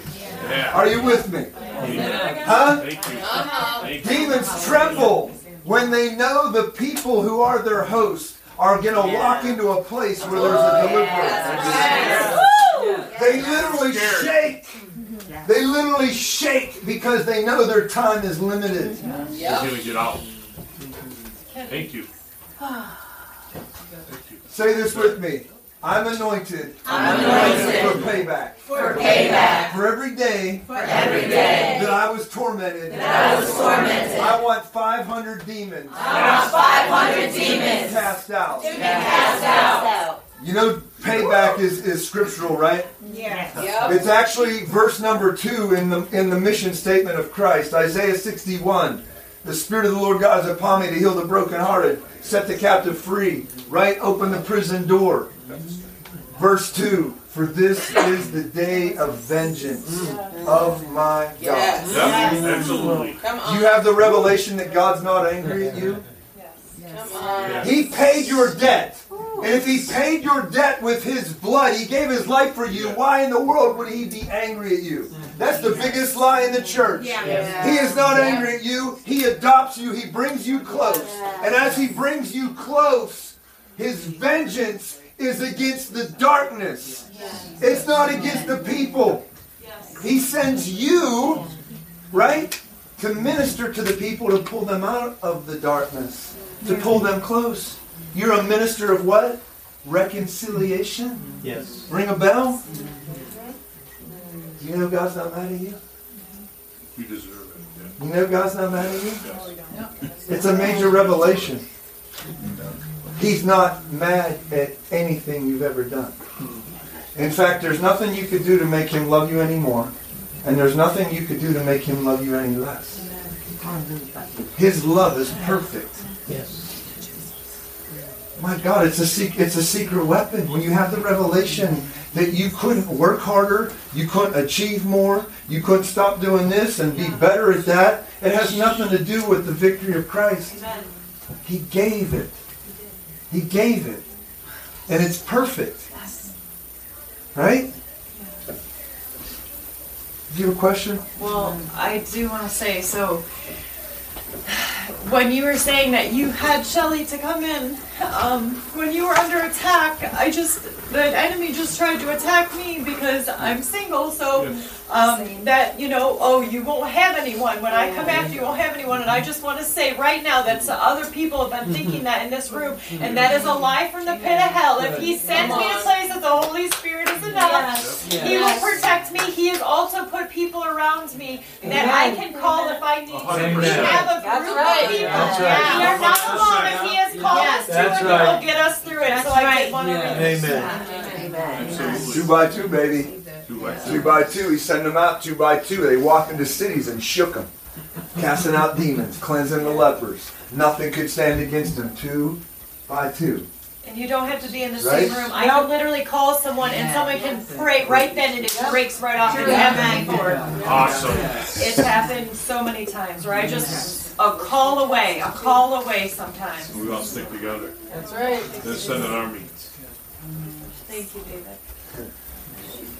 Yeah. Are you with me? Amen. Huh? Thank you. Thank you. Demons tremble when they know the people who are their hosts are going to walk into a place where there's a oh, deliverance. They literally shake. They literally shake because they know their time is limited. Mm-hmm. He's gonna get out. Thank you. *sighs* Thank you. Say this with me. I'm anointed, I'm anointed for payback. for payback For every day for every day that I was tormented, that I was tormented. I want 500 demons I want 500 demons cast out. to be cast out. You know, payback is, is scriptural, right? It's actually verse number two in the in the mission statement of Christ, Isaiah 61. The Spirit of the Lord God is upon me to heal the brokenhearted, set the captive free, right? Open the prison door. Verse 2 For this is the day of vengeance of my God. Yep, absolutely. You have the revelation that God's not angry at you? Yes. He paid your debt. And if he paid your debt with his blood, he gave his life for you, why in the world would he be angry at you? That's the biggest lie in the church. He is not angry at you. He adopts you. He brings you close. And as he brings you close, his vengeance is against the darkness. It's not against the people. He sends you, right, to minister to the people to pull them out of the darkness, to pull them close. You're a minister of what? Reconciliation? Yes. Ring a bell? You know God's not mad at you? You deserve it. You know God's not mad at you? Yes. It's a major revelation. He's not mad at anything you've ever done. In fact, there's nothing you could do to make him love you anymore, and there's nothing you could do to make him love you any less. His love is perfect. Yes. My God, it's a sec- it's a secret weapon. When you have the revelation that you couldn't work harder, you couldn't achieve more, you couldn't stop doing this and be better at that, it has nothing to do with the victory of Christ. He gave it. He gave it. And it's perfect. Right? Do you have a question? Well, I do want to say so. When you were saying that you had Shelly to come in, um, when you were under attack, I just the enemy just tried to attack me because I'm single. So um, that you know, oh, you won't have anyone. When I come after you, won't have anyone. And I just want to say right now that other people have been *laughs* thinking that in this room, and that is a lie from the pit of hell. If He sends me to places, the Holy Spirit is enough. He will protect me. He has also put people around me that I can call if I need to. We have a group right. of people. That's right. We are not alone. If He has called us to That's it, He will get us through it. so I did want to Yeah. read this. Amen. Absolutely. Two by two, baby. Two by Two two. by two. He sent them out two by two. They walked into cities and shook them, casting out demons, cleansing the lepers. Nothing could stand against them. Two by two. And you don't have to be in the Right? same room. I can literally call someone and someone can pray right then and it breaks right off. It's happened before. Awesome. It's happened so many times where I just a call away, a call away sometimes. We all stick together. That's right. Let's send an army. Thank you, David.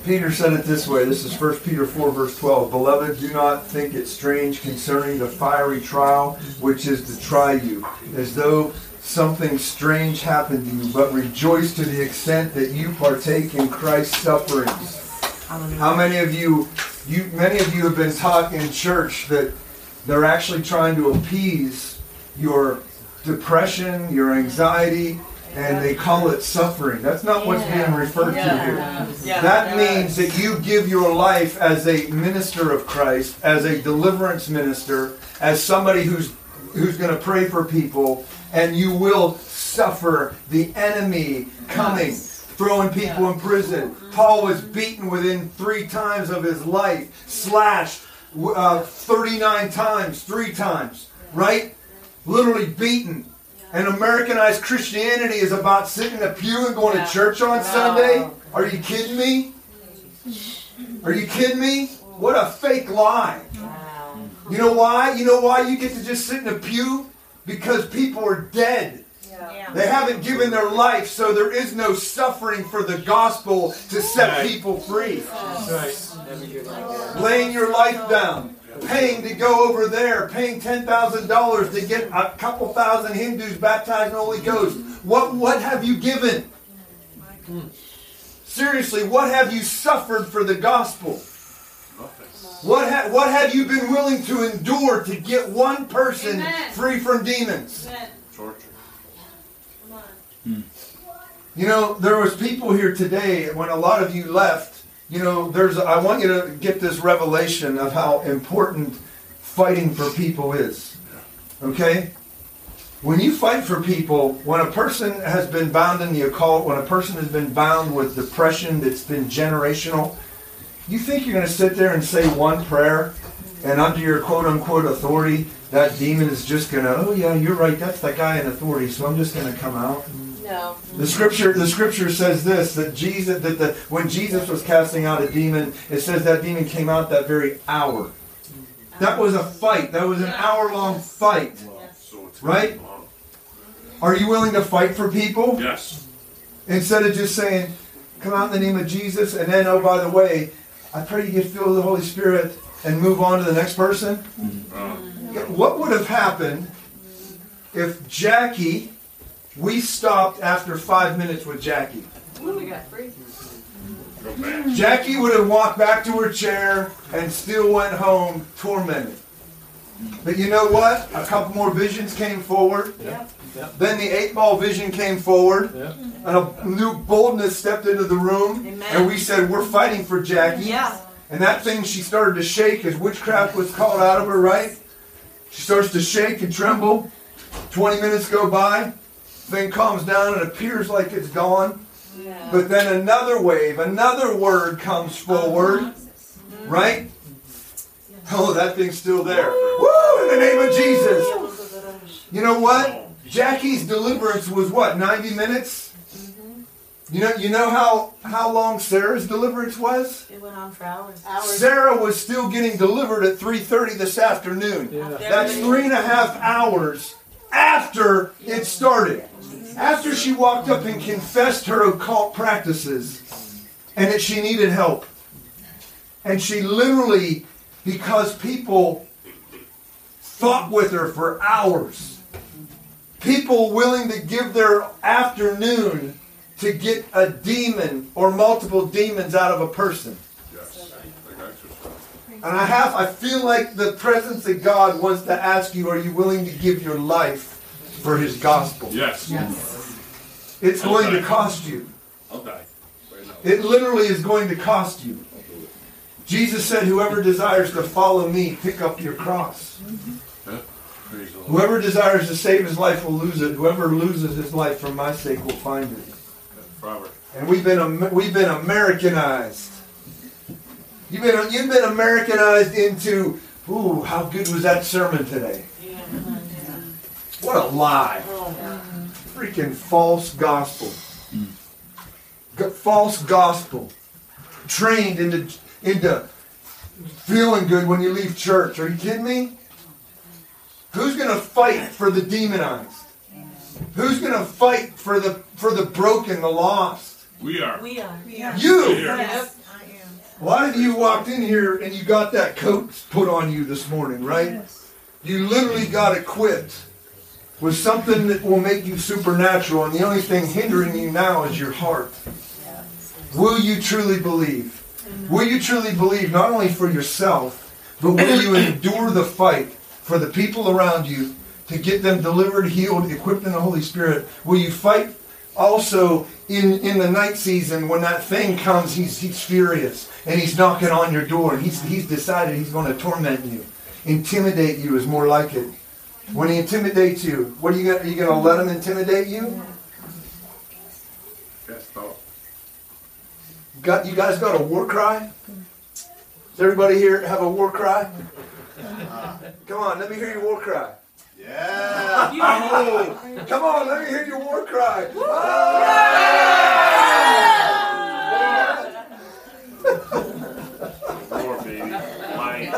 Peter said it this way. This is 1 Peter 4, verse 12. Beloved, do not think it strange concerning the fiery trial which is to try you, as though something strange happened to you, but rejoice to the extent that you partake in Christ's sufferings. How many of you, you many of you have been taught in church that they're actually trying to appease your depression, your anxiety, and they call it suffering. That's not what's being referred to here. That means that you give your life as a minister of Christ, as a deliverance minister, as somebody who's who's going to pray for people, and you will suffer the enemy coming, throwing people in prison. Paul was beaten within three times of his life, slashed uh, 39 times, three times, right? Literally beaten. And Americanized Christianity is about sitting in a pew and going to church on Sunday. Are you kidding me? Are you kidding me? What a fake lie. You know why? You know why you get to just sit in a pew? Because people are dead. They haven't given their life, so there is no suffering for the gospel to set people free. Laying your life down, paying to go over there, paying $10,000 to get a couple thousand Hindus baptized in the Holy Ghost. What, what have you given? Seriously, what have you suffered for the gospel? What, ha- what have you been willing to endure to get one person Amen. free from demons? Torture. You know, there was people here today when a lot of you left. You know, there's. I want you to get this revelation of how important fighting for people is. Okay. When you fight for people, when a person has been bound in the occult, when a person has been bound with depression that's been generational, you think you're going to sit there and say one prayer, and under your quote unquote authority, that demon is just going to, oh yeah, you're right, that's the guy in authority, so I'm just going to come out. No. The scripture, the scripture says this that Jesus, that the when Jesus was casting out a demon, it says that demon came out that very hour. That was a fight. That was an hour-long fight. Right? Are you willing to fight for people Yes. instead of just saying, "Come out in the name of Jesus," and then, oh, by the way, I pray you get filled with the Holy Spirit and move on to the next person? Uh, What would have happened if Jackie, we stopped after five minutes with Jackie? We got free. Jackie would have walked back to her chair and still went home tormented. But you know what? A couple more visions came forward. Then the eight ball vision came forward. And a new boldness stepped into the room. Amen. And we said, We're fighting for Jackie. Yeah. And that thing, she started to shake as witchcraft was called out of her, right? She starts to shake and tremble. 20 minutes go by. Thing calms down and appears like it's gone. But then another wave, another word comes forward, mm-hmm. right? Oh, that thing's still there. Woo! In the name of Jesus. You know what? Jackie's deliverance was what? 90 minutes? Mm-hmm. You know, you know how, how long Sarah's deliverance was? It went on for hours. Sarah was still getting delivered at 3.30 this afternoon. That's three and a half hours after it started. After she walked up and confessed her occult practices and that she needed help. And she literally, because people fought with her for hours, people willing to give their afternoon to get a demon or multiple demons out of a person. Yes. I got you. And I have, I feel like the presence of God wants to ask you, are you willing to give your life for His gospel? Yes. yes. It's going to cost you. I'll die. Right now. It literally is going to cost you. Jesus said, whoever desires to follow me, pick up your cross. Huh? Praise. Whoever desires to save his life will lose it. Whoever loses his life for my sake will find it. Robert. And we've been we've been Americanized. You've been you've been Americanized into. Ooh, how good was that sermon today? What a lie! Freaking false gospel. G- false gospel. Trained into into feeling good when you leave church. Are you kidding me? Who's gonna fight for the demonized? Who's gonna fight for the for the broken, the lost? We are. We are. We are. You. Yes. A lot of you walked in here and you got that coat put on you this morning, right? You literally got equipped with something that will make you supernatural, and the only thing hindering you now is your heart. Will you truly believe? Will you truly believe not only for yourself, but will you endure the fight for the people around you to get them delivered, healed, equipped in the Holy Spirit? Will you fight also in, in the night season when that thing comes, he's, he's furious and he's knocking on your door and he's, he's decided he's going to torment you. Intimidate you is more like it. When he intimidates you, what are you going to, are you going to let him intimidate you? That's all. Got, you guys got a war cry? Does everybody here have a war cry? Come on, let me hear your war cry. Yeah. *laughs* Oh, come on, let me hear your war cry. More baby. Mine.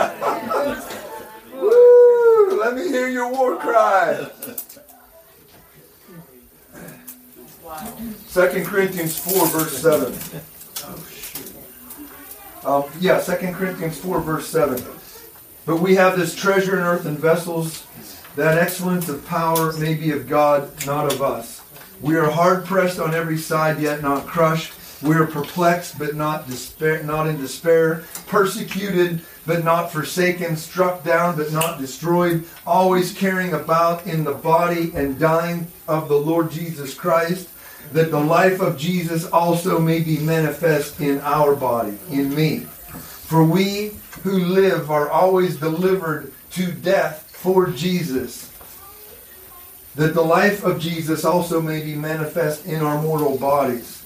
Woo! Let me hear your war cry. Second Corinthians 4, verse 7. Um, yeah, Second Corinthians 4, verse 7. But we have this treasure in earthen vessels, that excellence of power may be of God, not of us. We are hard pressed on every side, yet not crushed. We are perplexed, but not despair, not in despair. Persecuted, but not forsaken. Struck down, but not destroyed. Always carrying about in the body and dying of the Lord Jesus Christ, that the life of Jesus also may be manifest in our body, in me. For we who live are always delivered to death for Jesus, that the life of Jesus also may be manifest in our mortal bodies.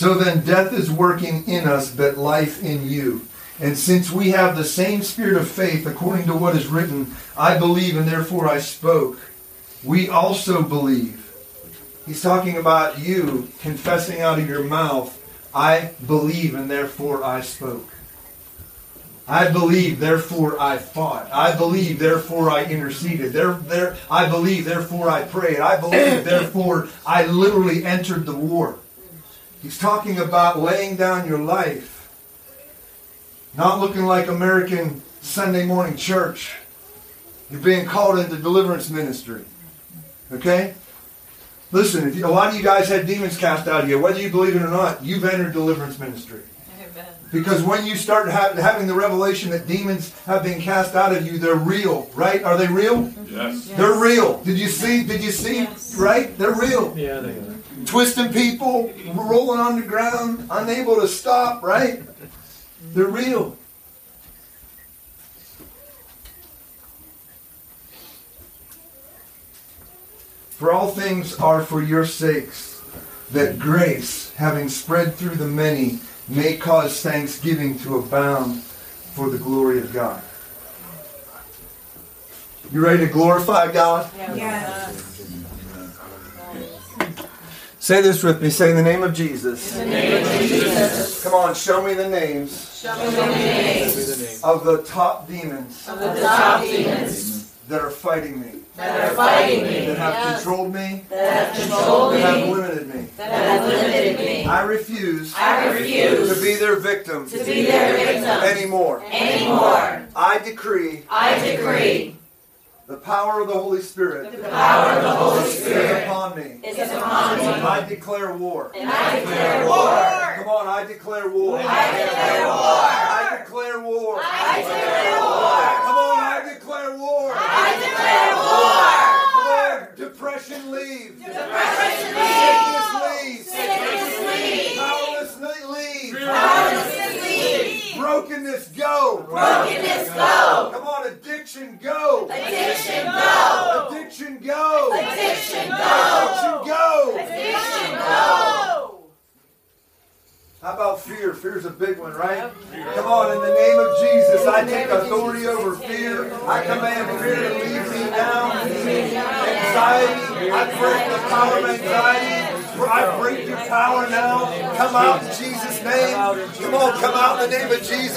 So then death is working in us, but life in you. And since we have the same spirit of faith, according to what is written, I believe and therefore I spoke, we also believe. He's talking about you confessing out of your mouth, I believe and therefore I spoke. I believe, therefore I fought. I believe, therefore I interceded. There, there, I believe, therefore I prayed. I believe, therefore I literally entered the war. He's talking about laying down your life, not looking like American Sunday morning church. You're being called into deliverance ministry. Okay? Listen, if you, a lot of you guys had demons cast out of you, whether you believe it or not, you've entered deliverance ministry. Because when you start ha- having the revelation that demons have been cast out of you, they're real, right? Are they real? Yes. They're real. Did you see? Did you see? Right? They're real. Yeah, they are. Twisting people, rolling on the ground, unable to stop, right? They're real. For all things are for your sakes, that grace, having spread through the many, may cause thanksgiving to abound for the glory of God. You ready to glorify God? Say this with me. Say in the name of Jesus. Come on, show me the names of the top demons that are fighting me, that are fighting me, that have controlled me, that have controlled that have limited me. that have limited me. I refuse I refuse to be their victim to be their victim anymore. anymore. I decree I decree the power of the Holy Spirit the power of the Holy is Spirit upon me. is upon me, I declare war. and I declare war. Come on, I declare war. I declare war. I declare war. I declare war. Come on, I declare war. I declare war. Come on, depression leave. Depression Sickness leave. leave. Sickness leave. Powerlessness leave. Powerlessness leave. Brokenness go. Brokenness go. Come on, addiction go. Addiction go. Addiction go. Addiction go. Addiction go. Addiction go. How about fear? Fear's a big one, right? Come on, in the name of Jesus, I take authority over fear. I command fear to leave me now. Anxiety, I break the power of anxiety. I break your power now. Come out in Jesus' name. Come on, come out in the name of Jesus.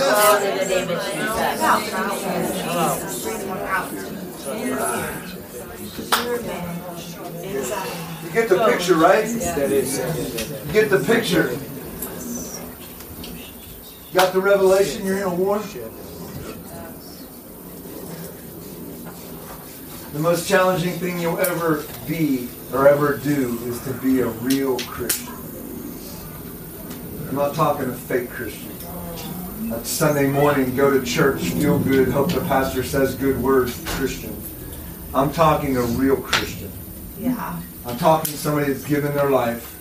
You get the picture, right? You get the picture. Got the revelation you're in a war? The most challenging thing you'll ever be or ever do is to be a real Christian. I'm not talking a fake Christian. That Sunday morning, go to church, feel good, hope the pastor says good words, Christian. I'm talking a real Christian. Yeah. I'm talking somebody that's given their life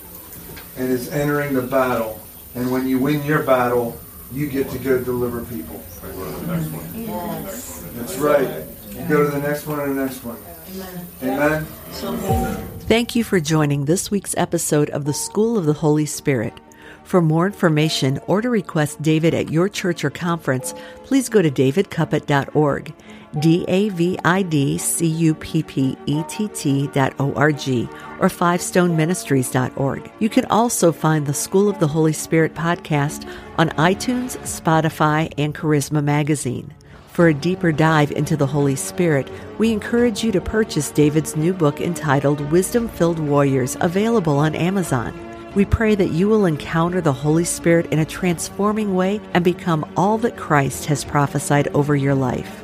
and is entering the battle. And when you win your battle, you get to go deliver people. Yes. That's right. You go to the next one and the next one. Amen. Thank you for joining this week's episode of the School of the Holy Spirit. For more information or to request David at your church or conference, please go to davidcuppett.org, D A V I D C U P P E T T dot O R G, or fivestoneministries.org. You can also find the School of the Holy Spirit podcast on iTunes, Spotify, and Charisma Magazine. For a deeper dive into the Holy Spirit, we encourage you to purchase David's new book entitled Wisdom Filled Warriors, available on Amazon. We pray that you will encounter the Holy Spirit in a transforming way and become all that Christ has prophesied over your life.